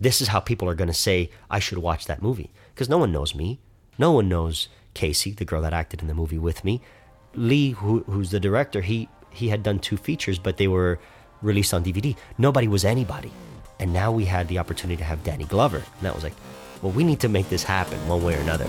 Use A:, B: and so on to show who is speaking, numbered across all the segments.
A: this is how people are going to say I should watch that movie because no one knows me. No one knows Casey, the girl that acted in the movie with me. Lee, who, who's the director, he he had done two features, but they were released on DVD. Nobody was anybody, and now we had the opportunity to have Danny Glover, and that was like, well, we need to make this happen one way or another.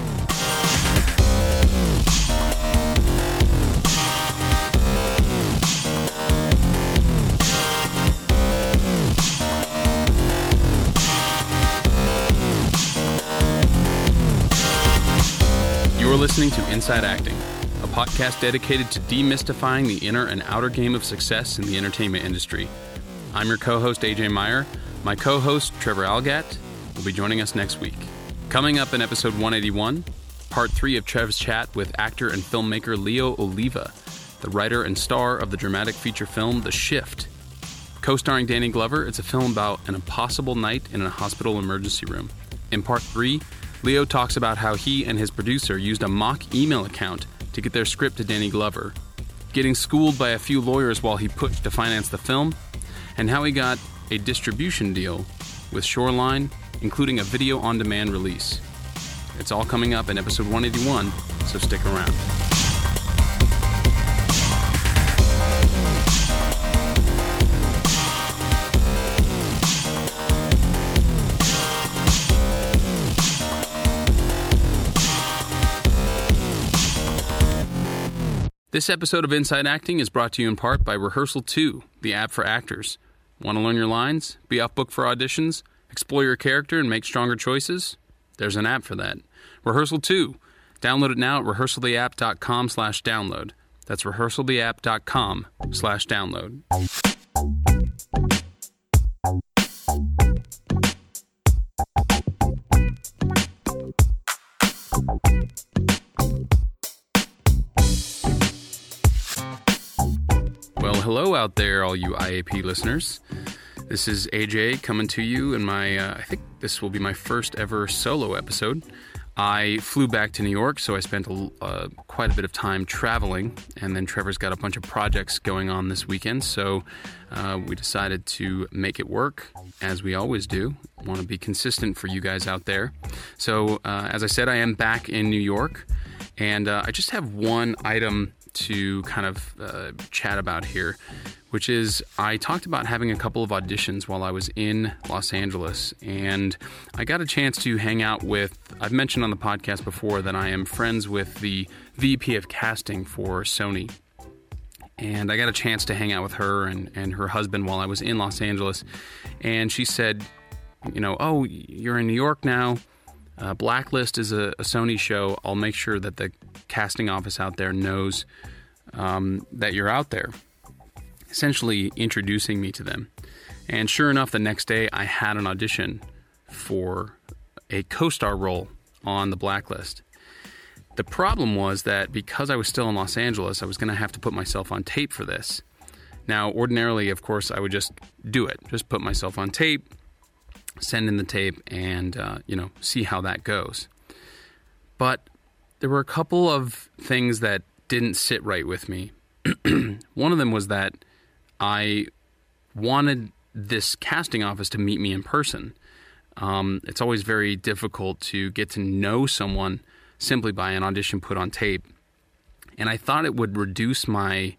B: Listening to Inside Acting, a podcast dedicated to demystifying the inner and outer game of success in the entertainment industry. I'm your co host, AJ Meyer. My co host, Trevor Algatt, will be joining us next week. Coming up in episode 181, part three of Trev's chat with actor and filmmaker Leo Oliva, the writer and star of the dramatic feature film The Shift. Co starring Danny Glover, it's a film about an impossible night in a hospital emergency room. In part three, Leo talks about how he and his producer used a mock email account to get their script to Danny Glover, getting schooled by a few lawyers while he pushed to finance the film, and how he got a distribution deal with Shoreline, including a video on demand release. It's all coming up in episode 181, so stick around. This episode of Inside Acting is brought to you in part by Rehearsal 2, the app for actors. Want to learn your lines, be off book for auditions, explore your character, and make stronger choices? There's an app for that. Rehearsal 2. Download it now at rehearsaltheapp.com slash download. That's rehearsaltheapp.com slash download. Hello out there, all you IAP listeners. This is AJ coming to you, and my uh, I think this will be my first ever solo episode. I flew back to New York, so I spent a, uh, quite a bit of time traveling, and then Trevor's got a bunch of projects going on this weekend, so uh, we decided to make it work as we always do. Want to be consistent for you guys out there. So, uh, as I said, I am back in New York, and uh, I just have one item to kind of uh, chat about here, which is I talked about having a couple of auditions while I was in Los Angeles, and I got a chance to hang out with. I've mentioned on the podcast before that I am friends with the VP of casting for Sony. And I got a chance to hang out with her and, and her husband while I was in Los Angeles. And she said, you know, oh, you're in New York now. Uh, Blacklist is a, a, Sony show. I'll make sure that the casting office out there knows um, that you're out there. Essentially, introducing me to them. And sure enough, the next day I had an audition for a co star role on the Blacklist. The problem was that because I was still in Los Angeles, I was going to have to put myself on tape for this. Now, ordinarily, of course, I would just do it, just put myself on tape, send in the tape and uh, you know see how that goes but there were a couple of things that didn't sit right with me. One of them was that i wanted this casting office to meet me in person. Um, it's always very difficult to get to know someone simply by an audition put on tape. And i thought it would reduce my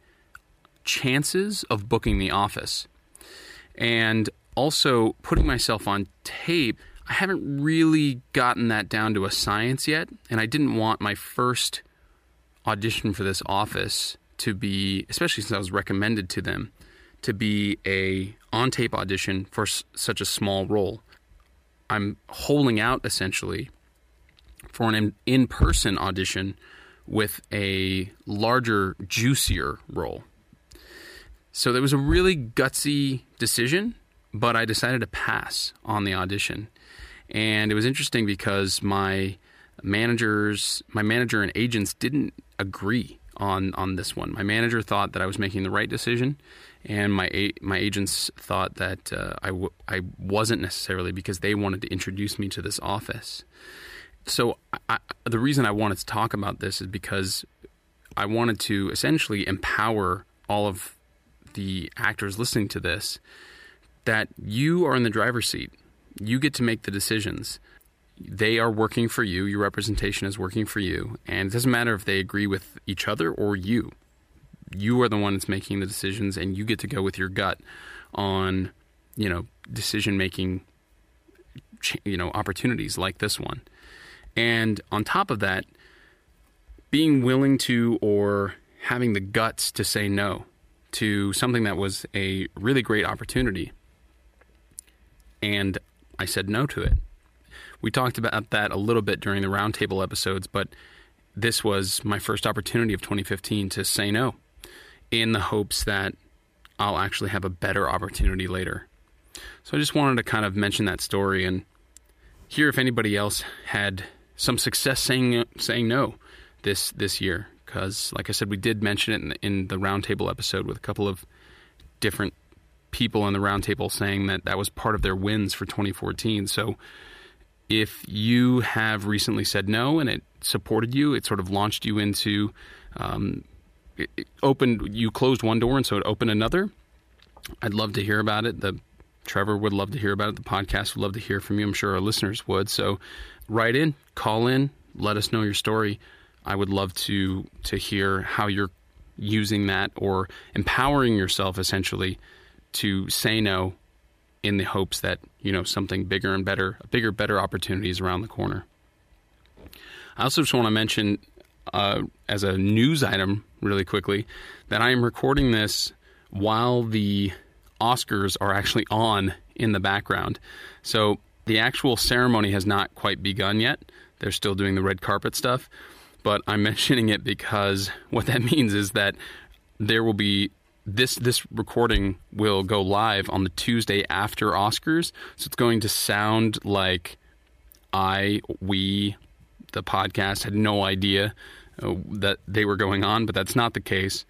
B: chances of booking the office. And also putting myself on tape, I haven't really gotten that down to a science yet, and I didn't want my first audition for this office to be, especially since I was recommended to them, to be a on tape audition for s- such a small role. I'm holding out essentially for an in person audition with a larger, juicier role. So there was a really gutsy decision but I decided to pass on the audition. And it was interesting because my managers, my manager and agents didn't agree on on this one. My manager thought that I was making the right decision, and my my agents thought that uh, I w- I wasn't necessarily because they wanted to introduce me to this office. So I, the reason I wanted to talk about this is because I wanted to essentially empower all of the actors listening to this that you are in the driver's seat. You get to make the decisions. They are working for you. Your representation is working for you. And it doesn't matter if they agree with each other or you. You are the one that's making the decisions, and you get to go with your gut on, you know, decision making, you know, opportunities like this one. And on top of that, being willing to or having the guts to say no to something that was a really great opportunity. And I said no to it. We talked about that a little bit during the roundtable episodes, but this was my first opportunity of 2015 to say no in the hopes that I'll actually have a better opportunity later. So I just wanted to kind of mention that story and hear if anybody else had some success saying saying no this this year because, like I said, we did mention it in, in the roundtable episode with a couple of different people in the roundtable saying that that was part of their wins for 2014. So, if you have recently said no and it supported you, it sort of launched you into, um, it, opened, you closed one door and so it opened another. I'd love to hear about it. The Trevor would love to hear about it. The podcast would love to hear from you. I'm sure our listeners would. So, write in, call in, let us know your story. I would love to to hear how you're using that or empowering yourself essentially to say no in the hopes that you know something bigger and better, bigger, better opportunities around the corner. I also just want to mention uh, as a news item really quickly that I am recording this while the Oscars are actually on in the background. So the actual ceremony has not quite begun yet. They're still doing the red carpet stuff but I'm mentioning it because what that means is that there will be this this recording will go live on the Tuesday after Oscars, so it's going to sound like I we the podcast had no idea uh, that they were going on, but that's not the case.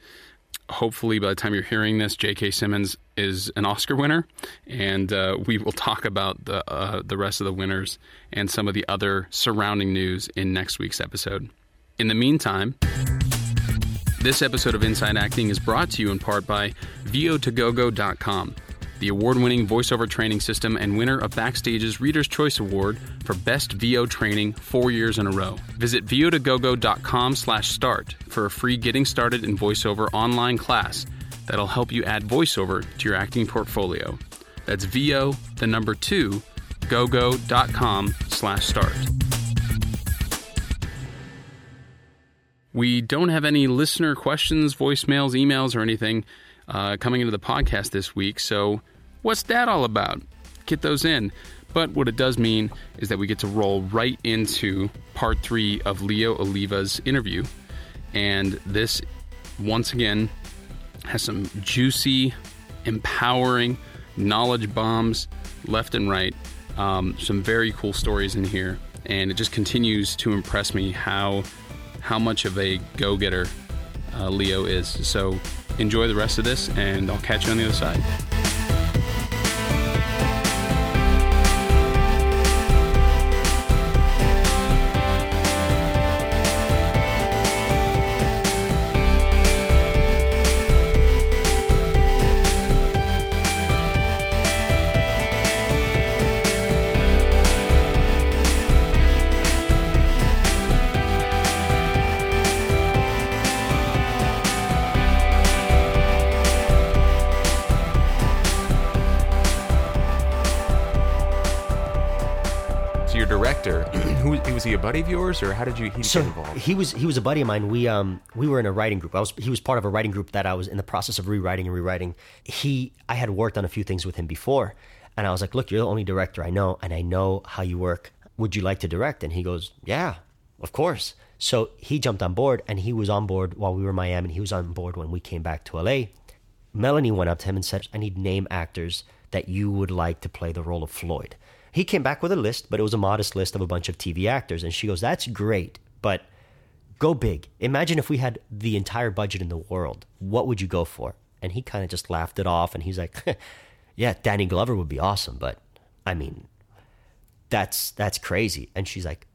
B: Hopefully, by the time you're hearing this, J.K. Simmons is an Oscar winner, and uh, we will talk about the uh, the rest of the winners and some of the other surrounding news in next week's episode. In the meantime, this episode of Inside Acting is brought to you in part by VO2GoGo.com, the award winning voiceover training system and winner of Backstage's Reader's Choice Award for Best VO Training four years in a row. Visit VO2GoGo.com slash start for a free Getting Started in VoiceOver online class that'll help you add voiceover to your acting portfolio. That's VO, the number two, gogo.com slash start. We don't have any listener questions, voicemails, emails, or anything uh, coming into the podcast this week. So, what's that all about? Get those in. But what it does mean is that we get to roll right into part three of Leo Oliva's interview. And this, once again, has some juicy, empowering knowledge bombs left and right. Um, some very cool stories in here. And it just continues to impress me how how much of a go getter uh, Leo is. So enjoy the rest of this, and I'll catch you on the other side.
C: Buddy of yours, or how did you he
A: so
C: get involved?
A: He was he was a buddy of mine. We um we were in a writing group. I was he was part of a writing group that I was in the process of rewriting and rewriting. He I had worked on a few things with him before, and I was like, look, you're the only director I know, and I know how you work. Would you like to direct? And he goes, yeah, of course. So he jumped on board, and he was on board while we were in Miami, and he was on board when we came back to LA. Melanie went up to him and said, I need name actors that you would like to play the role of Floyd. He came back with a list, but it was a modest list of a bunch of TV actors. And she goes, That's great, but go big. Imagine if we had the entire budget in the world. What would you go for? And he kind of just laughed it off and he's like, Yeah, Danny Glover would be awesome, but I mean, that's that's crazy. And she's like,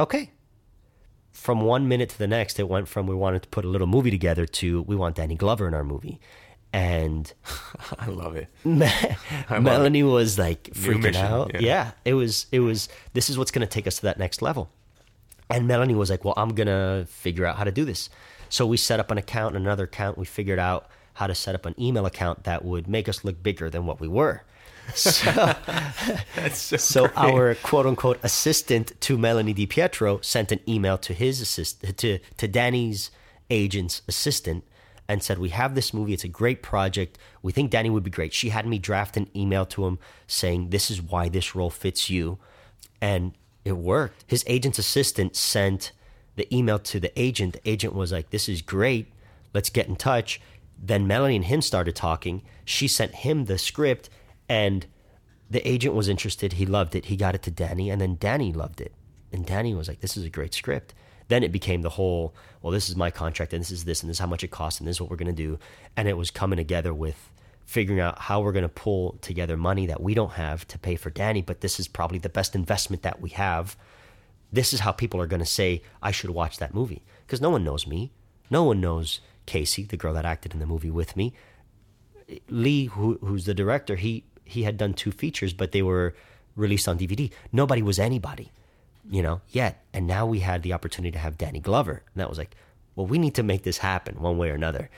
A: Okay. From one minute to the next, it went from we wanted to put a little movie together to we want Danny Glover in our movie. And
C: I love it.
A: Me- Melanie was like freaking out.
C: yeah.
A: Yeah. it was. It was. This is what's going to take us to that next level. And Melanie was like, "Well, I'm gonna figure out how to do this." So we set up an account, and another account. We figured out how to set up an email account that would make us look bigger than what we were. So,
C: so,
A: so our quote unquote assistant to Melanie Di Pietro sent an email to his assist to to Danny's agent's assistant and said, "We have this movie. It's a great project. We think Danny would be great." She had me draft an email to him saying, "This is why this role fits you," and it worked. His agent's assistant sent the email to the agent. The agent was like, "This is great. Let's get in touch." Then Melanie and him started talking. She sent him the script, and the agent was interested. He loved it. He got it to Danny, and then Danny loved it. And Danny was like, "This is a great script." Then it became the whole, "Well, this is my contract, and this is this, and this is how much it costs, and this is what we're going to do." And it was coming together with figuring out how we're going to pull together money that we don't have to pay for Danny, but this is probably the best investment that we have. This is how people are going to say, "I should watch that movie," because no one knows me. No one knows Casey, the girl that acted in the movie with me. Lee, who, who's the director, he he had done two features, but they were released on DVD. Nobody was anybody, you know, yet. And now we had the opportunity to have Danny Glover, and that was like, well, we need to make this happen one way or another.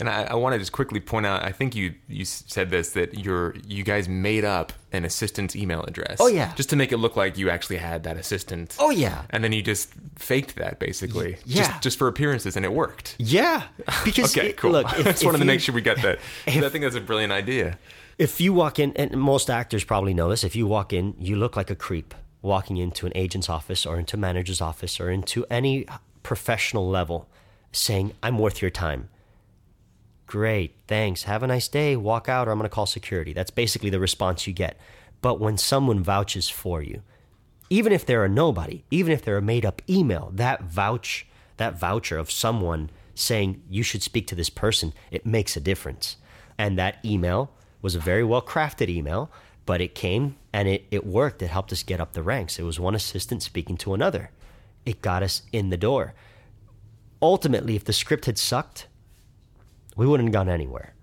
C: And I, I want to just quickly point out. I think you you said this that you're you guys made up an assistant's email address.
A: Oh, yeah.
C: just to make it look like you actually had that assistant.
A: Oh, yeah.
C: and then you just faked that basically.
A: yeah.
C: just, just for appearances, and it worked.
A: Yeah, because
C: Okay,
A: it-
C: cool.
A: Look,
C: I just
A: if
C: wanted to make sure we got that.
A: if-
C: I think that's a brilliant idea.
A: if you walk in, and most actors probably know this, if you walk in, you look like a creep walking into an agent's office or into a manager's office or into any professional level saying, I'm worth your time. Great, thanks. Have a nice day. Walk out, or I'm going to call security. That's basically the response you get. But when someone vouches for you, even if they're a nobody, even if they're a made up email, that vouch, that voucher of someone saying you should speak to this person, it makes a difference. And that email was a very well crafted email, but it came and it, it worked. It helped us get up the ranks. It was one assistant speaking to another. It got us in the door. Ultimately, if the script had sucked, we wouldn't have gone anywhere.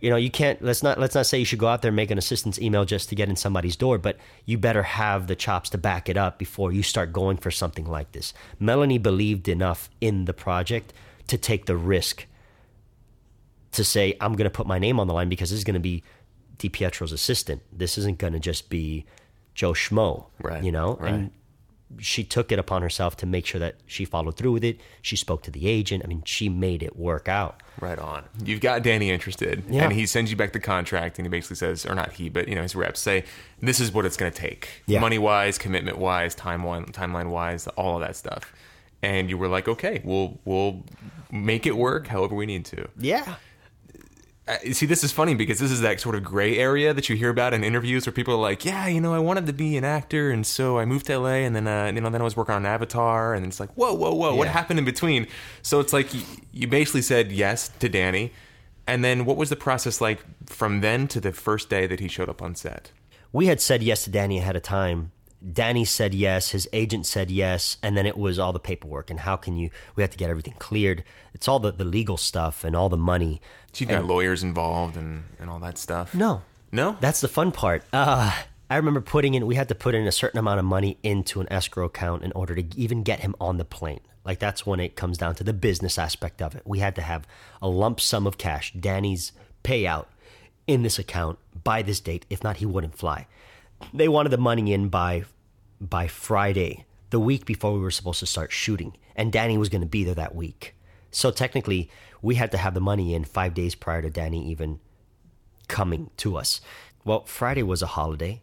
A: You know, you can't let's not let's not say you should go out there and make an assistant's email just to get in somebody's door, but you better have the chops to back it up before you start going for something like this. Melanie believed enough in the project to take the risk to say, I'm gonna put my name on the line because this is gonna be DiPietro's assistant. This isn't gonna just be Joe Schmo.
C: Right,
A: You know?
C: right.
A: And she took it upon herself to make sure that she followed through with it. She spoke to the agent. I mean, she made it work out.
C: Right on. You've got Danny interested,
A: Yeah.
C: and he sends you back the contract, and he basically says, or not he, but you know his reps say, "This is what it's going to take,
A: Yeah.
C: money wise, commitment wise, timeline timeline wise, all of that stuff." And you were like, "Okay, we'll we'll make it work, however we need to."
A: Yeah.
C: Uh, see, this is funny because this is that sort of gray area that you hear about in interviews where people are like, "Yeah, you know, I wanted to be an actor, and so I moved to LA, and then uh, you know, then I was working on Avatar, and it's like, whoa, whoa, whoa, what happened in between?" So it's like you, you basically said yes to Danny, and then what was the process like from then to the first day that he showed up on set?
A: we had said yes to Danny ahead of time. Danny said yes, his agent said yes, and then it was all the paperwork and how can you we have to get everything cleared. It's all the, the legal stuff and all the money.
C: So you got lawyers involved and and all that stuff.
A: No.
C: no,
A: That's the fun part. Uh I remember putting in we had to put in a certain amount of money into an escrow account in order to even get him on the plane. Like that's when it comes down to the business aspect of it. We had to have a lump sum of cash, Danny's payout in this account by this date. If not, he wouldn't fly. They wanted the money in by by Friday, the week before we were supposed to start shooting, and Danny was going to be there that week. So technically, we had to have the money in five days prior to Danny even coming to us. Well, Friday was a holiday,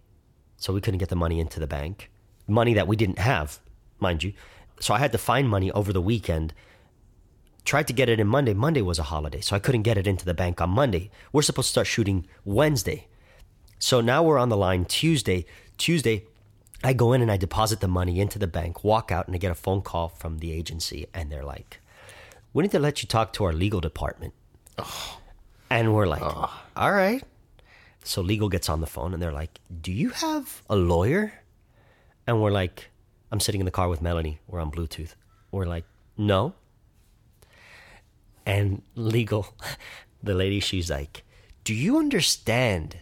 A: so we couldn't get the money into the bank. Money that we didn't have, mind you. So I had to find money over the weekend. Tried to get it in Monday. Monday was a holiday, so I couldn't get it into the bank on Monday. We're supposed to start shooting Wednesday. So now we're on the line Tuesday. Tuesday, I go in and I deposit the money into the bank, walk out, and I get a phone call from the agency, and they're like, We need to let you talk to our legal department. And we're like, All right. So legal gets on the phone and they're like, Do you have a lawyer? And we're like, I'm sitting in the car with Melanie. We're on Bluetooth. We're like, No. And legal, the lady, she's like, "Do you understand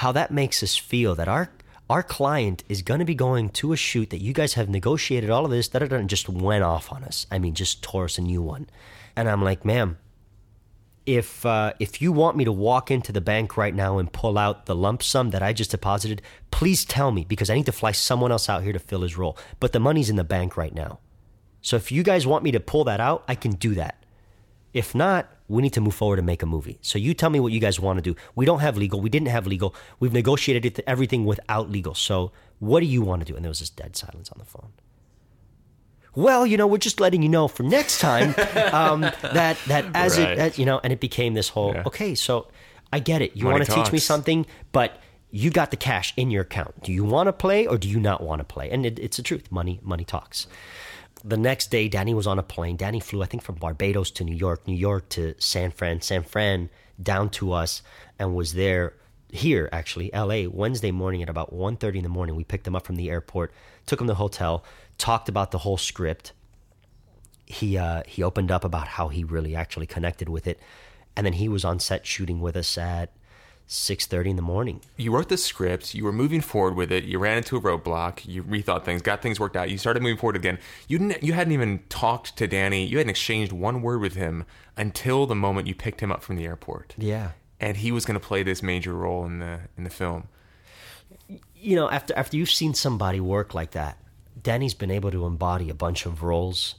A: how that makes us feel that our our client is going to be going to a shoot that you guys have negotiated all of this that and just went off on us. I mean, just tore us a new one." And I'm like, "Ma'am, if uh, if you want me to walk into the bank right now and pull out the lump sum that I just deposited, please tell me because I need to fly someone else out here to fill his role. But the money's in the bank right now. So if you guys want me to pull that out, I can do that. If not, we need to move forward and make a movie. So you tell me what you guys want to do. We don't have legal. We didn't have legal. We've negotiated it, everything without legal. So what do you want to do? And there was this dead silence on the phone well, you know, we're just letting you know for next time um, that that as
C: Right.
A: it that, you know, and it became this whole
C: Yeah.
A: okay. So I get it. You want to teach me something, but you got the cash in your account. Do you want to play or do you not want to play? And it, it's the truth. Money, money talks. The next day, Danny was on a plane. Danny flew, I think, from Barbados to New York, New York to San Fran, San Fran down to us, and was there here actually, L.A. Wednesday morning at about 1.30 in the morning. We picked him up from the airport, took him to the hotel, talked about the whole script. He uh, he opened up about how he really actually connected with it, and then he was on set shooting with us at 6.30 in the morning.
C: you wrote the script, you were moving forward with it, you ran into a roadblock, you rethought things, got things worked out, you started moving forward again. You didn't, you hadn't even talked to Danny, you hadn't exchanged one word with him until the moment you picked him up from the airport.
A: Yeah.
C: And he was going to play this major role in the in the film.
A: you know, after after you've seen somebody work like that, Danny's been able to embody a bunch of roles.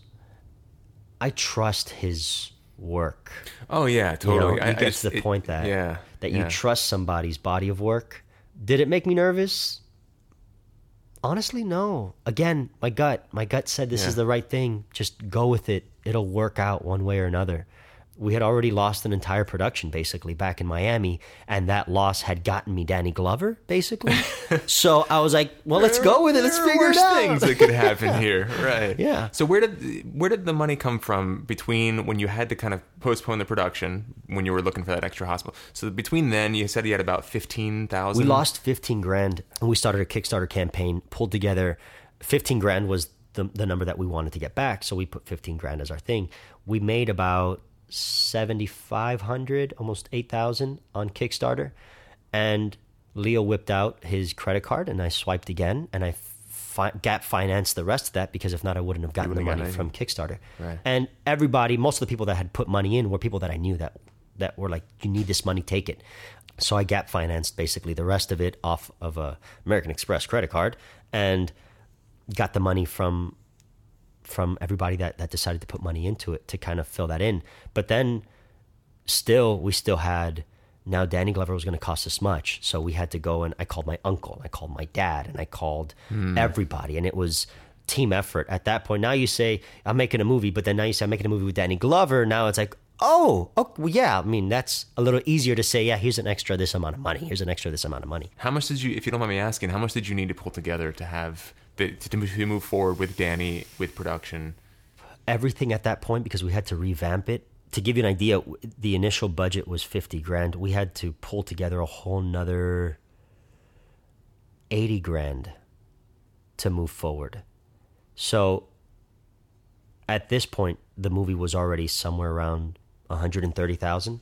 A: I trust his work.
C: Oh yeah,
A: You
C: totally.
A: know,
C: I-
A: gets
C: just-
A: to the
C: it-
A: point that
C: yeah,
A: that you
C: yeah.
A: trust somebody's body of work. Did it make me nervous? Honestly, no. Again, my gut, my gut said this
C: Yeah.
A: is the right thing. Just go with it. It'll work out one way or another. We had already lost an entire production basically back in Miami, and that loss had gotten me Danny Glover basically. so I was like, well, let's go with it. Let's figure it out.
C: things that could happen here, right?
A: Yeah.
C: So where did where did the money come from between when you had to kind of postpone the production when you were looking for that extra hospital? So between then, you said you had about fifteen thousand.
A: We lost 15 grand and we started a Kickstarter campaign, pulled together 15 grand was the, the number that we wanted to get back. So we put 15 grand as our thing. We made about 7,500, almost 8,000 on Kickstarter. And Leo whipped out his credit card and I swiped again and I fi- gap financed the rest of that because if not, I wouldn't have gotten the money from Kickstarter.
C: Right.
A: And everybody, most of the people that had put money in were people that I knew that that were like, "You need this money, take it." So I gap financed basically the rest of it off of a American Express credit card and got the money from from everybody that that decided to put money into it to kind of fill that in. But then still we still had now Danny Glover was going to cost us much. So we had to go and I called my uncle, and I called my dad, and I called hmm. everybody, and it was team effort at that point. Now you say I'm making a movie, but then now you say I'm making a movie with Danny Glover. Now it's like, oh, oh well, yeah. I mean, that's a little easier to say. Yeah, here's an extra this amount of money. Here's an extra this amount of money.
C: How much did you, if you don't mind me asking, how much did you need to pull together to have to, to move forward with Danny with production?
A: everything at that point because we had to revamp it. To give you an idea, the initial budget was 50 grand. We had to pull together a whole nother 80 grand to move forward. So at this point, the movie was already somewhere around 130,000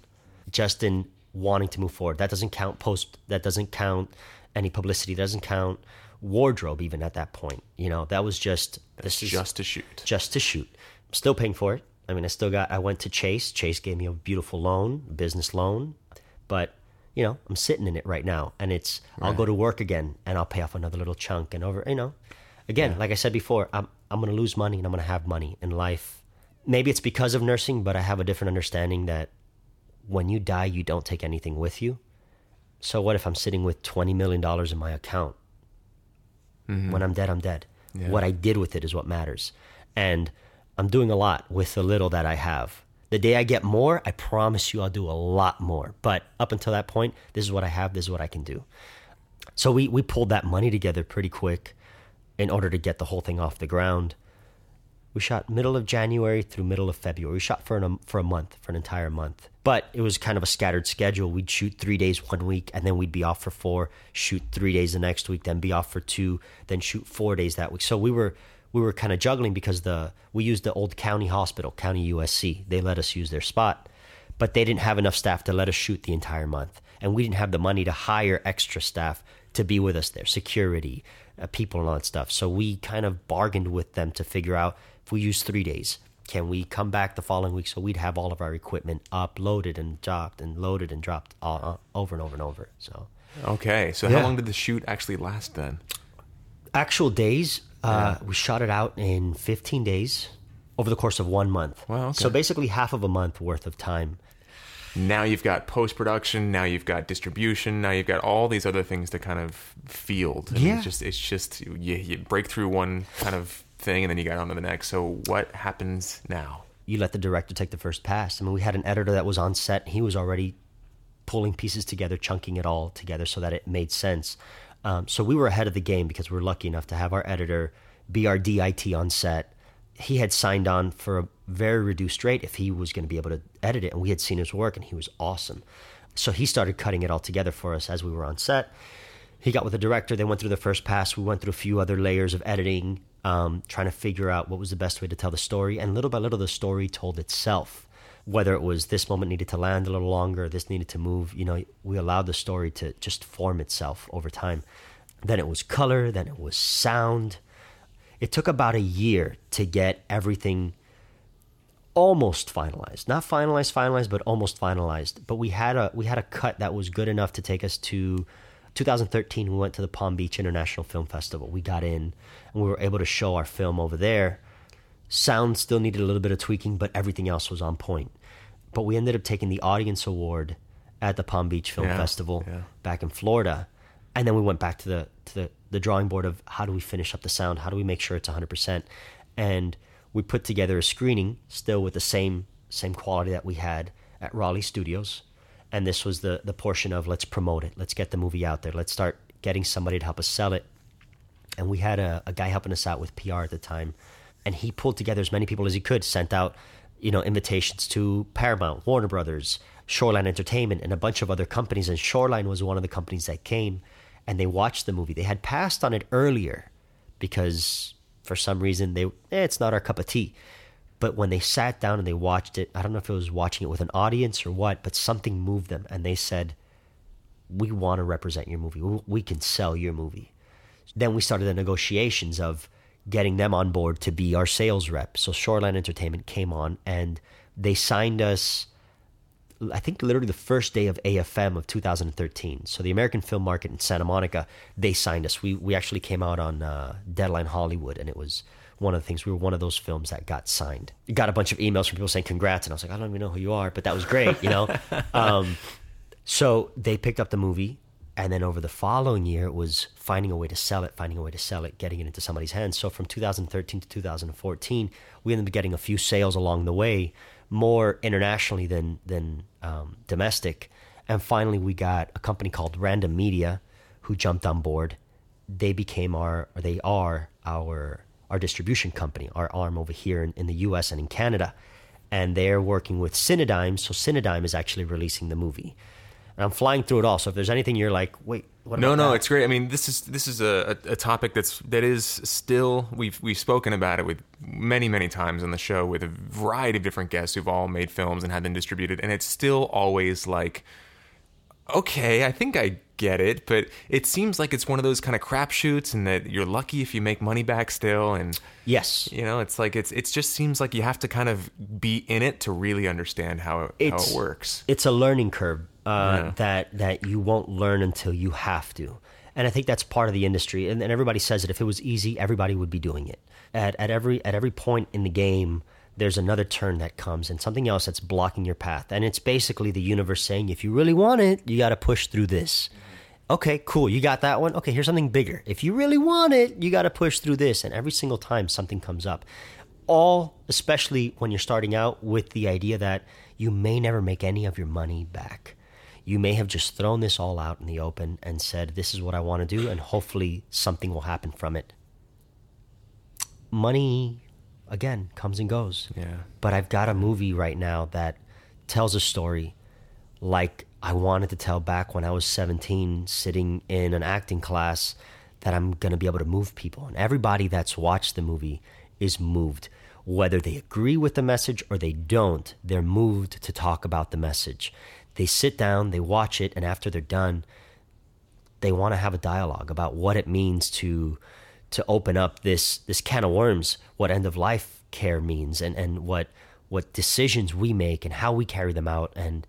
A: just in wanting to move forward. That doesn't count post, that doesn't count any publicity, that doesn't count wardrobe even at that point. You know, that was just this is
C: Just to shoot.
A: just to shoot. I'm still paying for it. I mean, I still got. I went to Chase. Chase gave me a beautiful loan, business loan, but you know, I'm sitting in it right now, and it's. I'll go to work again, and I'll pay off another little chunk, and over. You know, again, like I said before, I'm I'm going to lose money, and I'm going to have money in life. Maybe it's because of nursing, but I have a different understanding that when you die, you don't take anything with you. So what if I'm sitting with twenty million dollars in my account? Mm-hmm. When I'm dead, I'm dead.
C: Yeah.
A: What I did with it is what matters. And I'm doing a lot with the little that I have. The day I get more, I promise you I'll do a lot more. But up until that point, this is what I have, this is what I can do. So we, we pulled that money together pretty quick in order to get the whole thing off the ground. We shot middle of January through middle of February. We shot for an, for a month, for an entire month. But it was kind of a scattered schedule. We'd shoot three days one week, and then we'd be off for four. Shoot three days the next week, then be off for two, then shoot four days that week. So we were we were kind of juggling because the we used the old county hospital, County USC. They let us use their spot, but they didn't have enough staff to let us shoot the entire month. And we didn't have the money to hire extra staff to be with us there, security, uh, people, and all that stuff. So we kind of bargained with them to figure out if we use three days, can we come back the following week so we'd have all of our equipment uploaded and dropped and loaded and dropped all, uh, over and over and over. So
C: Okay, so
A: Yeah.
C: how long did the shoot actually last then?
A: actual days, uh, we shot it out in 15 days over the course of one month.
C: Wow, okay.
A: So basically half of a month worth of time.
C: Now you've got post production. Now you've got distribution. Now you've got all these other things to kind of field. And
A: Yeah.
C: It's just it's just you, you break through one kind of thing and then you got on to the next. So what happens now?
A: you let the director take the first pass. I mean, we had an editor that was on set. He was already pulling pieces together, chunking it all together so that it made sense. Um, so we were ahead of the game because we were lucky enough to have our editor be our DIT on set. He had signed on for a very reduced rate if he was going to be able to edit it, and we had seen his work, and he was awesome. So he started cutting it all together for us as we were on set. He got with the director. They went through the first pass. We went through a few other layers of editing, um, trying to figure out what was the best way to tell the story. And little by little, the story told itself. Whether it was this moment needed to land a little longer, this needed to move, you know, we allowed the story to just form itself over time. Then it was color, then it was sound. It took about a year to get everything almost finalized not finalized finalized but almost finalized but we had a we had a cut that was good enough to take us to 2013 we went to the palm beach international film festival we got in and we were able to show our film over there. Sound still needed a little bit of tweaking but everything else was on point. But we ended up taking the audience award at the palm beach film
C: Yeah,
A: festival
C: yeah.
A: back in florida. And then we went back to the to the, the drawing board of how do we finish up the sound? How do we make sure it's 100% and we put together a screening still with the same same quality that we had at Raleigh Studios. And this was the the portion of let's promote it. Let's get the movie out there. Let's start getting somebody to help us sell it and we had a, a guy helping us out with PR at the time, and he pulled together as many people as he could, sent out, you know, invitations to Paramount, Warner Brothers, Shoreline Entertainment, and a bunch of other companies. And Shoreline was one of the companies that came, and they watched the movie. They had passed on it earlier because for some reason they, eh, it's not our cup of tea. But when they sat down and they watched it, I don't know if it was watching it with an audience or what, but something moved them, and they said, "We want to represent your movie. We- We can sell your movie." Then we started the negotiations of getting them on board to be our sales rep. So Shoreline Entertainment came on and they signed us I think literally the first day of AFM of 2013. So the American film market in Santa Monica, they signed us. We we actually came out on uh, Deadline Hollywood, and it was one of the things. We were one of those films that got signed. Got a bunch of emails from people saying congrats, and I was like, I don't even know who you are, but that was great, you know. um, so they picked up the movie, and then over the following year, it was finding a way to sell it, finding a way to sell it, getting it into somebody's hands. So from 2013 to 2014, we ended up getting a few sales along the way, more internationally than than um, domestic. And finally, we got a company called Random Media, who jumped on board. They became our, or they are our our distribution company, our arm over here in, in the U.S. and in Canada, and they're working with Cinedigm. So Cinedigm is actually releasing the movie. And I'm flying through it all. So if there's anything you're like, wait, what?
C: No,
A: about
C: no,
A: that?
C: it's great. I mean, this is this is a, a, a topic that's that is still we've we've spoken about it with many many times on the show with a variety of different guests who've all made films and had them distributed, and it's still always like, okay, I think I get it, but it seems like it's one of those kind of crapshoots, and that you're lucky if you make money back still, and
A: yes,
C: you know, it's like it's it just seems like you have to kind of be in it to really understand how it, how it works.
A: it's a learning curve uh,
C: Yeah.
A: that that you won't learn until you have to. And I think that's part of the industry. And, and everybody says that If it was easy, everybody would be doing it. At at every at every point in the game, there's another turn that comes and something else that's blocking your path. And it's basically the universe saying, if you really want it, you got to push through this. Okay, cool. You got that one. Okay, here's something bigger. If you really want it, you got to push through this. And every single time something comes up, all, especially when you're starting out with the idea that you may never make any of your money back. You may have just thrown this all out in the open and said, This is what I want to do, and hopefully something will happen from it. Money, again, comes and goes.
C: Yeah.
A: But I've got a movie right now that tells a story like I wanted to tell back when I was 17, sitting in an acting class, that I'm going to be able to move people. And everybody that's watched the movie is moved. whether they agree with the message or they don't, they're moved to talk about the message. They sit down, they watch it, and after they're done, they want to have a dialogue about what it means to to open up this this can of worms, what end of life care means, and and what what decisions we make and how we carry them out, and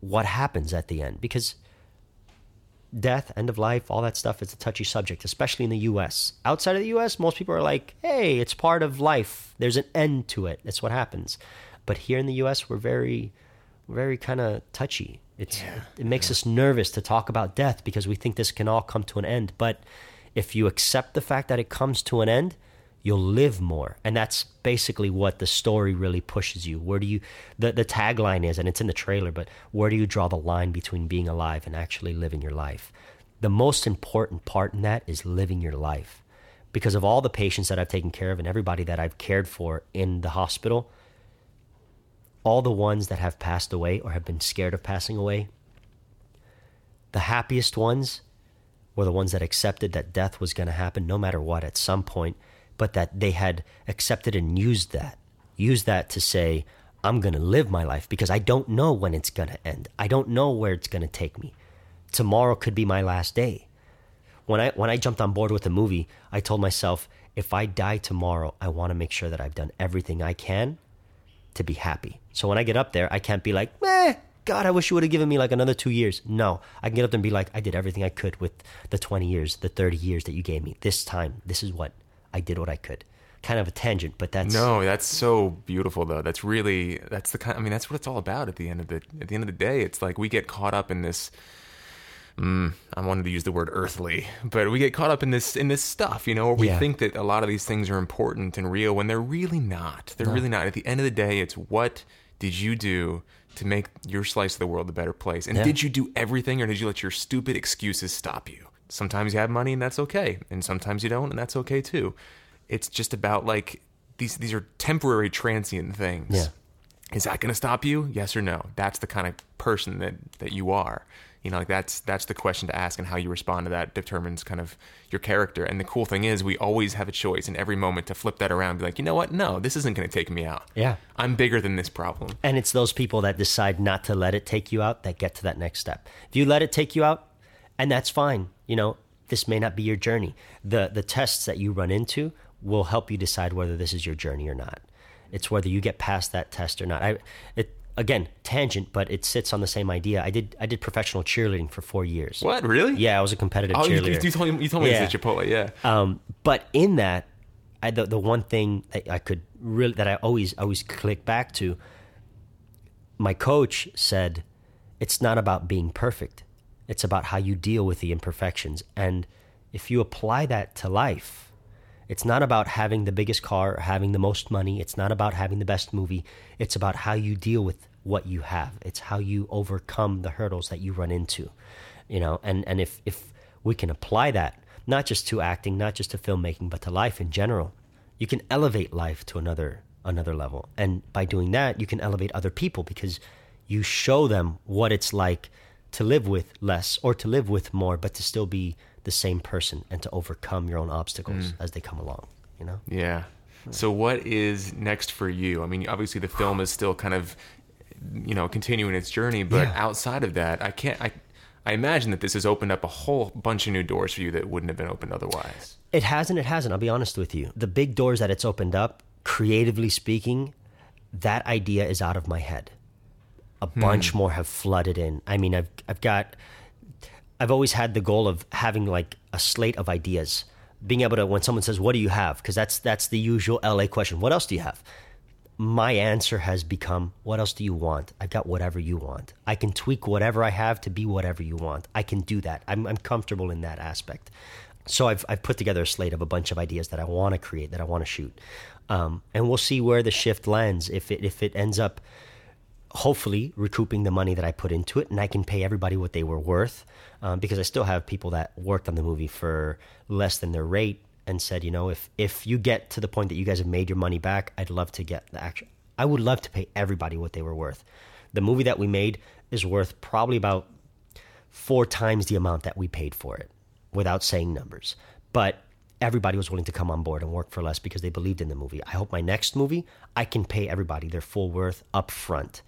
A: what happens at the end. Because death, end of life, all that stuff is a touchy subject, especially in the U.S. Outside of the U.S., most people are like, "Hey, it's part of life. There's an end to it. That's what happens." But here in the U.S., we're very, very kind of touchy. It's
C: Yeah,
A: it makes us nervous to talk about death because we think this can all come to an end. But if you accept the fact that it comes to an end, you'll live more. And that's basically what the story really pushes you. Where do you the, the tagline is, and it's in the trailer, but where do you draw the line between being alive and actually living your life? The most important part in that is living your life. Because of all the patients that I've taken care of and everybody that I've cared for in the hospital, all the ones that have passed away or have been scared of passing away, the happiest ones were the ones that accepted that death was going to happen no matter what at some point, but that they had accepted and used that. Used that to say, I'm going to live my life because I don't know when it's going to end. I don't know where it's going to take me. Tomorrow could be my last day. When I when I jumped on board with the movie, I told myself, if I die tomorrow, I want to make sure that I've done everything I can to be happy. So when I get up there, I can't be like, meh, God, I wish you would have given me like another two years. No, I can get up there and be like, I did everything I could with the 20 years, the 30 years that you gave me. This time, this is what I did what I could. Kind of a tangent, but that's
C: No, that's so beautiful though. That's really that's the kind. I mean, that's what it's all about. At the end of the at the end of the day, it's like we get caught up in this. Mm, I wanted to use the word earthly, but we get caught up in this in this stuff, you know, where we
A: Yeah.
C: think that a lot of these things are important and real when they're really not. They're really not. At the end of the day, it's what did you do to make your slice of the world a better place? And
A: Yeah.
C: did you do everything, or did you let your stupid excuses stop you? Sometimes you have money, and that's okay, and sometimes you don't, and that's okay too. It's just about like these these are temporary, transient things.
A: Yeah.
C: Is that going to stop you? Yes or no? That's the kind of person that that you are. You know, like that's that's the question to ask, and how you respond to that determines kind of your character. And the cool thing is, we always have a choice in every moment to flip that around, and be like, you know what? No, this isn't going to take me out.
A: Yeah.
C: I'm bigger than this problem.
A: And it's those people that decide not to let it take you out that get to that next step. If you let it take you out, and that's fine, you know, this may not be your journey. The the tests that you run into will help you decide whether this is your journey or not. It's whether you get past that test or not. I it again, tangent, but it sits on the same idea. I did I did professional cheerleading for 4 years.
C: What really?
A: Yeah, I was a competitive
C: Oh,
A: cheerleader.
C: you told me you told me
A: Yeah.
C: at Chipotle. Yeah.
A: Um, but in that, I, the the one thing that I could really that I always always click back to, my coach said, it's not about being perfect. It's about how you deal with the imperfections. And if you apply that to life, it's not about having the biggest car or having the most money. It's not about having the best movie. It's about how you deal with what you have. It's how you overcome the hurdles that you run into. You know, and, and if, if we can apply that, not just to acting, not just to filmmaking, but to life in general, you can elevate life to another another level. And by doing that, you can elevate other people because you show them what it's like to live with less or to live with more, but to still be the same person and to overcome your own obstacles mm. as they come along. You know?
C: Yeah. So what is next for you? I mean, obviously the film is still kind of, you know, continuing its journey, but
A: Yeah.
C: outside of that, I can't. I I imagine that this has opened up a whole bunch of new doors for you that wouldn't have been opened otherwise.
A: It hasn't, it hasn't. I'll be honest with you. The big doors that it's opened up, creatively speaking, that idea is out of my head. A hmm. bunch more have flooded in. I mean, I've I've got I've always had the goal of having like a slate of ideas. Being able to when someone says, "What do you have?" because that's that's the usual LA question. What else do you have? My answer has become what else do you want? I've got whatever you want. I can tweak whatever i have to be whatever you want. I can do that. I'm, I'm comfortable in that aspect. So I've, I've put together a slate of a bunch of ideas that i want to create that i want to shoot. Um, and we'll see where the shift lands. If it if it ends up hopefully recouping the money that I put into it, and I can pay everybody what they were worth. Um, because I still have people that worked on the movie for less than their rate, and said, you know, if if you get to the point that you guys have made your money back, I'd love to get the action. I would love to pay everybody what they were worth. The movie that we made is worth probably about four times the amount that we paid for it, without saying numbers. But everybody was willing to come on board and work for less because they believed in the movie. I hope my next movie, I can pay everybody their full worth up front.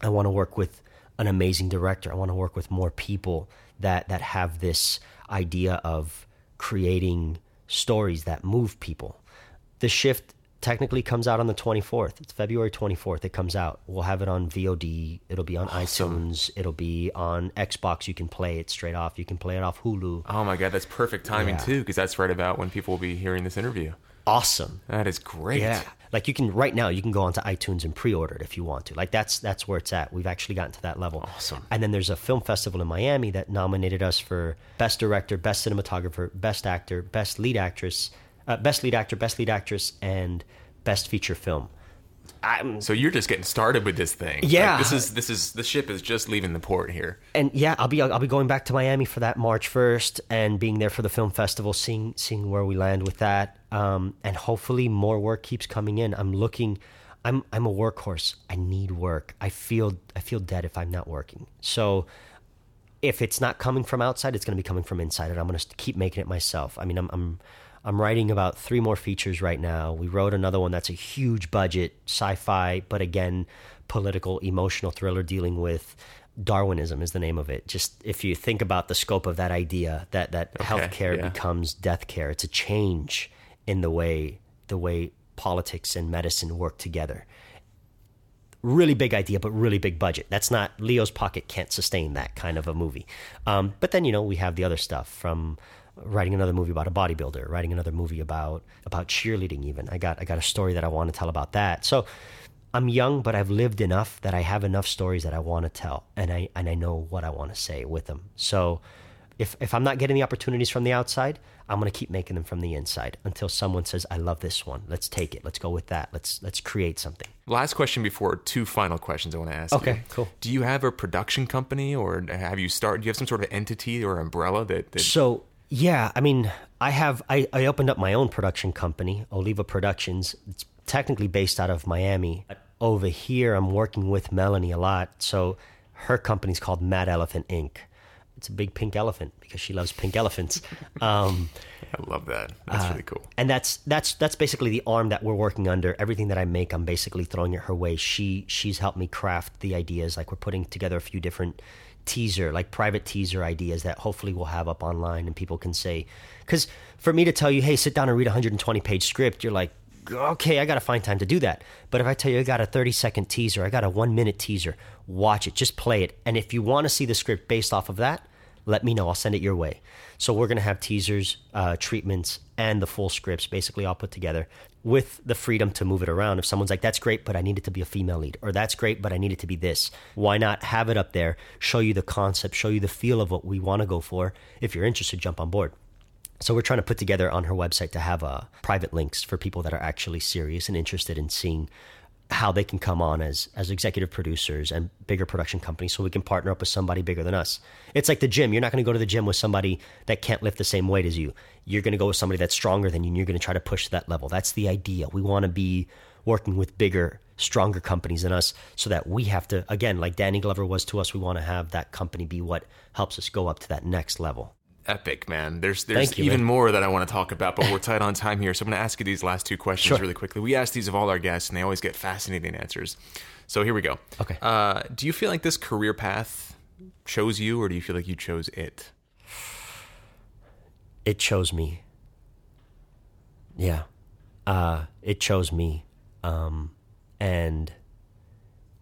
A: I want to work with an amazing director. I want to work with more people that that have this idea of creating stories that move people. The shift technically comes out on the 24th. It's February 24th. It comes out. We'll have it on VOD. It'll be on
C: Awesome.
A: iTunes. It'll be on Xbox. You can play it straight off. You can play it off Hulu.
C: Oh my god, that's perfect timing
A: Yeah.
C: too, because that's right about when people will be hearing this interview.
A: Awesome.
C: That is great.
A: Yeah. Like you can right now you can go onto iTunes and pre-order it if you want to. Like that's that's where it's at. We've actually gotten to that level.
C: Awesome.
A: And then there's a film festival in Miami that nominated us for best director, best cinematographer, best actor, best lead actress, uh, best lead actor, best lead actress and best feature film. I'm
C: So you're just getting started with this thing.
A: Yeah.
C: Like, this is this is the ship is just leaving the port here.
A: and yeah, I'll be I'll be going back to Miami for that March first, and being there for the film festival, seeing seeing where we land with that, um, and hopefully more work keeps coming in. I'm looking, I'm I'm a workhorse. I need work. I feel I feel dead if I'm not working. So if it's not coming from outside, it's going to be coming from inside, and I'm going to keep making it myself. I mean, I'm I'm I'm writing about three more features right now. We wrote another one that's a huge budget sci-fi, but again, political, emotional thriller dealing with Darwinism is the name of it. Just if you think about the scope of that idea, that that
C: Okay,
A: healthcare
C: yeah.
A: becomes death care. It's a change in the way the way politics and medicine work together really big idea, but really big budget. That's not Leo's pocket can't sustain that kind of a movie. Um, but then you know we have the other stuff from writing another movie about a bodybuilder, writing another movie about about cheerleading. Even I got I got a story that I want to tell about that. So I'm young, but I've lived enough that I have enough stories that I want to tell, and I and I know what I want to say with them. So. If, if I'm not getting the opportunities from the outside, I'm going to keep making them from the inside until someone says, "I love this one. Let's take it. Let's go with that. Let's let's create something."
C: Last question before two final questions I want to ask.
A: Okay,
C: you.
A: cool.
C: Do you have a production company, or have you started? Do you have some sort of entity or umbrella that? that
A: So yeah, I mean, I have I, I opened up my own production company, Oliva Productions. It's technically based out of Miami. Over here, I'm working with Melanie a lot. So her company's called Mad Elephant Inc. It's a big pink elephant because she loves pink elephants. Um,
C: I love that. That's
A: Uh,
C: really cool.
A: and that's that's that's basically the arm that we're working under. Everything that I make, I'm basically throwing it her way. She she's helped me craft the ideas. Like we're putting together a few different teaser, like private teaser ideas that hopefully we'll have up online and people can say. Because for me to tell you, hey, sit down and read a 120 page script, you're like, okay, I got to find time to do that. But if I tell you I got a 30 second teaser, I got a one minute teaser, watch it, just play it. And if you want to see the script based off of that, let me know. I'll send it your way. So we're going to have teasers, uh, treatments, and the full scripts basically all put together with the freedom to move it around. If someone's like, that's great, but I need it to be a female lead, or that's great, but I need it to be this, why not have it up there, show you the concept, show you the feel of what we want to go for? If you're interested, jump on board. So we're trying to put together on her website to have uh, private links for people that are actually serious and interested in seeing how they can come on as as executive producers and bigger production companies so we can partner up with somebody bigger than us. It's like the gym. You're not going to go to the gym with somebody that can't lift the same weight as you. You're going to go with somebody that's stronger than you and you're going to try to push that level. That's the idea. We want to be working with bigger, stronger companies than us so that we have to again like Danny Glover was to us, we want to have that company be what helps us go up to that next level.
C: Epic, man. There's there's
A: you,
C: even
A: man.
C: more that I want to talk about, but we're tight on time here. So I'm going to ask you these last two questions
A: Sure.
C: really quickly. We ask these of all our guests, and they always get fascinating answers. So here we go.
A: Okay.
C: Uh, do you feel like this career path chose you, or do you feel like you chose it?
A: it chose me. Yeah. Uh, it chose me. Um, and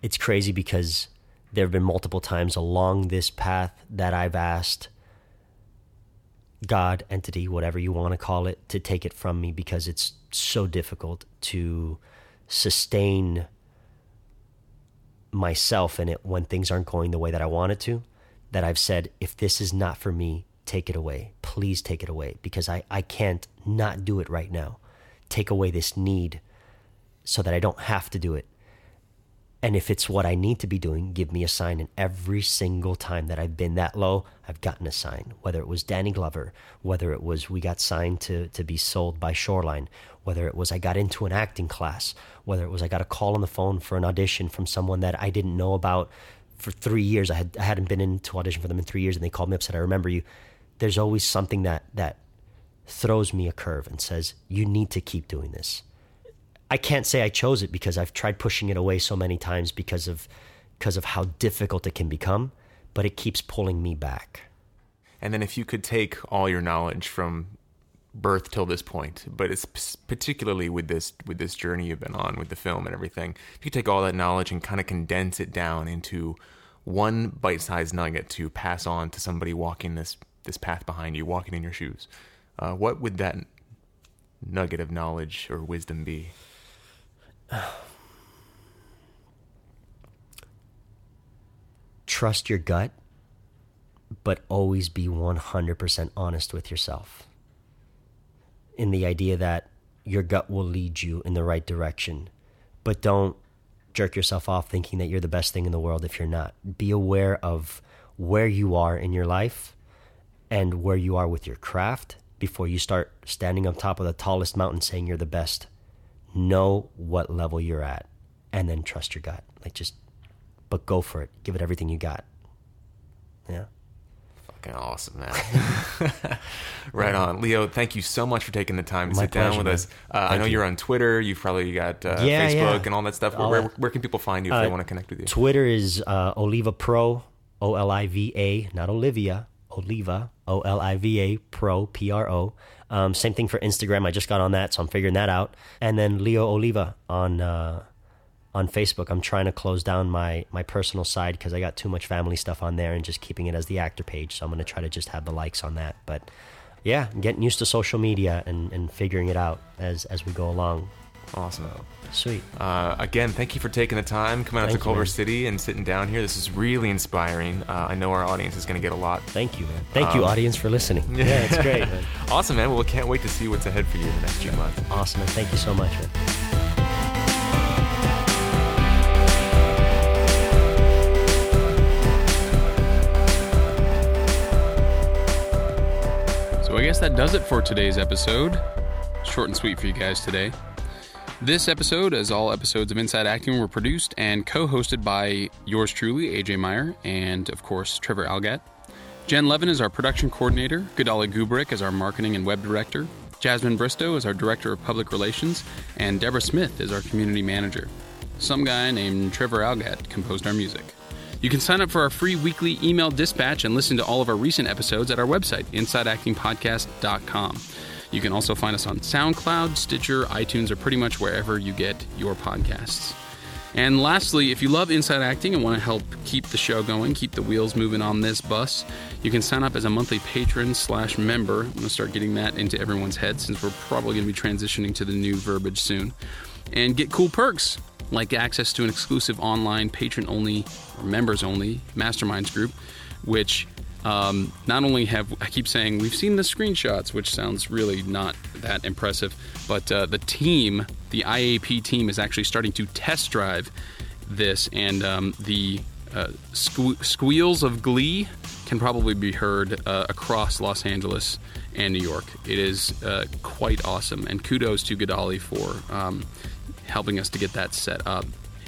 A: it's crazy because there have been multiple times along this path that I've asked God, entity, whatever you want to call it, to take it from me because it's so difficult to sustain myself in it when things aren't going the way that I want it to. That I've said, if this is not for me, take it away. Please take it away because I, I can't not do it right now. Take away this need so that I don't have to do it. And if it's what I need to be doing, give me a sign. And every single time that I've been that low, I've gotten a sign. Whether it was Danny Glover, whether it was we got signed to, to be sold by Shoreline, whether it was I got into an acting class, whether it was I got a call on the phone for an audition from someone that I didn't know about for three years. I, had, I hadn't been into audition for them in three years, and they called me up said, I remember you. There's always something that, that throws me a curve and says, You need to keep doing this. I can't say I chose it because I've tried pushing it away so many times because of because of how difficult it can become, but it keeps pulling me back.
C: And then if you could take all your knowledge from birth till this point, but it's particularly with this with this journey you've been on with the film and everything. If you take all that knowledge and kind of condense it down into one bite-sized nugget to pass on to somebody walking this this path behind you, walking in your shoes, uh, what would that nugget of knowledge or wisdom be?
A: Trust your gut, but always be 100% honest with yourself in the idea that your gut will lead you in the right direction. But don't jerk yourself off thinking that you're the best thing in the world if you're not. Be aware of where you are in your life and where you are with your craft before you start standing on top of the tallest mountain saying you're the best. Know what level you're at and then trust your gut. Like just but go for it. Give it everything you got. Yeah
C: fucking awesome, man. right on, Leo. Thank you so much for taking the time to My sit pleasure, down with man. us. Uh, I know you. are on Twitter. You've probably got uh, yeah, Facebook yeah. and all that stuff. Where, where, where, can people find you if uh, they want to connect with you?
A: Twitter is uh, Oliva Pro, O L I V A, not Olivia. Oliva, O L I V A Pro, P R O. Um, same thing for Instagram. I just got on that, so I'm figuring that out. And then Leo Oliva on uh, on Facebook. I'm trying to close down my my personal side because I got too much family stuff on there and just keeping it as the actor page. So I'm going to try to just have the likes on that. But yeah, getting used to social media and, and figuring it out as as we go along.
C: Awesome.
A: Sweet.
C: Uh, again, thank you for taking the time, coming out thank to Culver you, City and sitting down here. This is really inspiring. Uh, I know our audience is going to get a lot.
A: Thank you, man. Thank um, you, audience, for listening. Yeah, it's great, man.
C: awesome, man. Well, we can't wait to see what's ahead for you in the next few months.
A: Awesome, man. Thank you so much, man.
B: So I guess that does it for today's episode. Short and sweet for you guys today. This episode, as all episodes of Inside Acting, were produced and co hosted by yours truly, AJ Meyer, and of course, Trevor Algatt. Jen Levin is our production coordinator, Gadali Gubrick is our marketing and web director, Jasmine Bristow is our director of public relations, and Deborah Smith is our community manager. Some guy named Trevor Algatt composed our music. You can sign up for our free weekly email dispatch and listen to all of our recent episodes at our website, InsideActingPodcast.com. You can also find us on SoundCloud, Stitcher, iTunes, or pretty much wherever you get your podcasts. And lastly, if you love Inside Acting and want to help keep the show going, keep the wheels moving on this bus, you can sign up as a monthly patron slash member. I'm going to start getting that into everyone's head since we're probably going to be transitioning to the new verbiage soon. And get cool perks like access to an exclusive online patron only or members only masterminds group, which um, not only have I keep saying we've seen the screenshots, which sounds really not that impressive, but uh, the team, the IAP team, is actually starting to test drive this, and um, the uh, sque- squeals of glee can probably be heard uh, across Los Angeles and New York. It is uh, quite awesome, and kudos to Gadali for um, helping us to get that set up.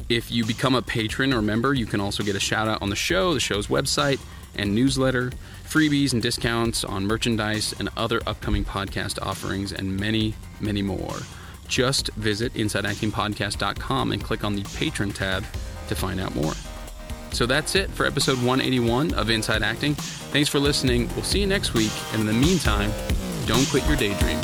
B: If you become a patron or member, you can also get a shout out on the show, the show's website, and newsletter, freebies and discounts on merchandise and other upcoming podcast offerings, and many, many more. Just visit InsideActingPodcast.com and click on the Patron tab to find out more. So that's it for episode 181 of Inside Acting. Thanks for listening. We'll see you next week. And in the meantime, don't quit your daydream.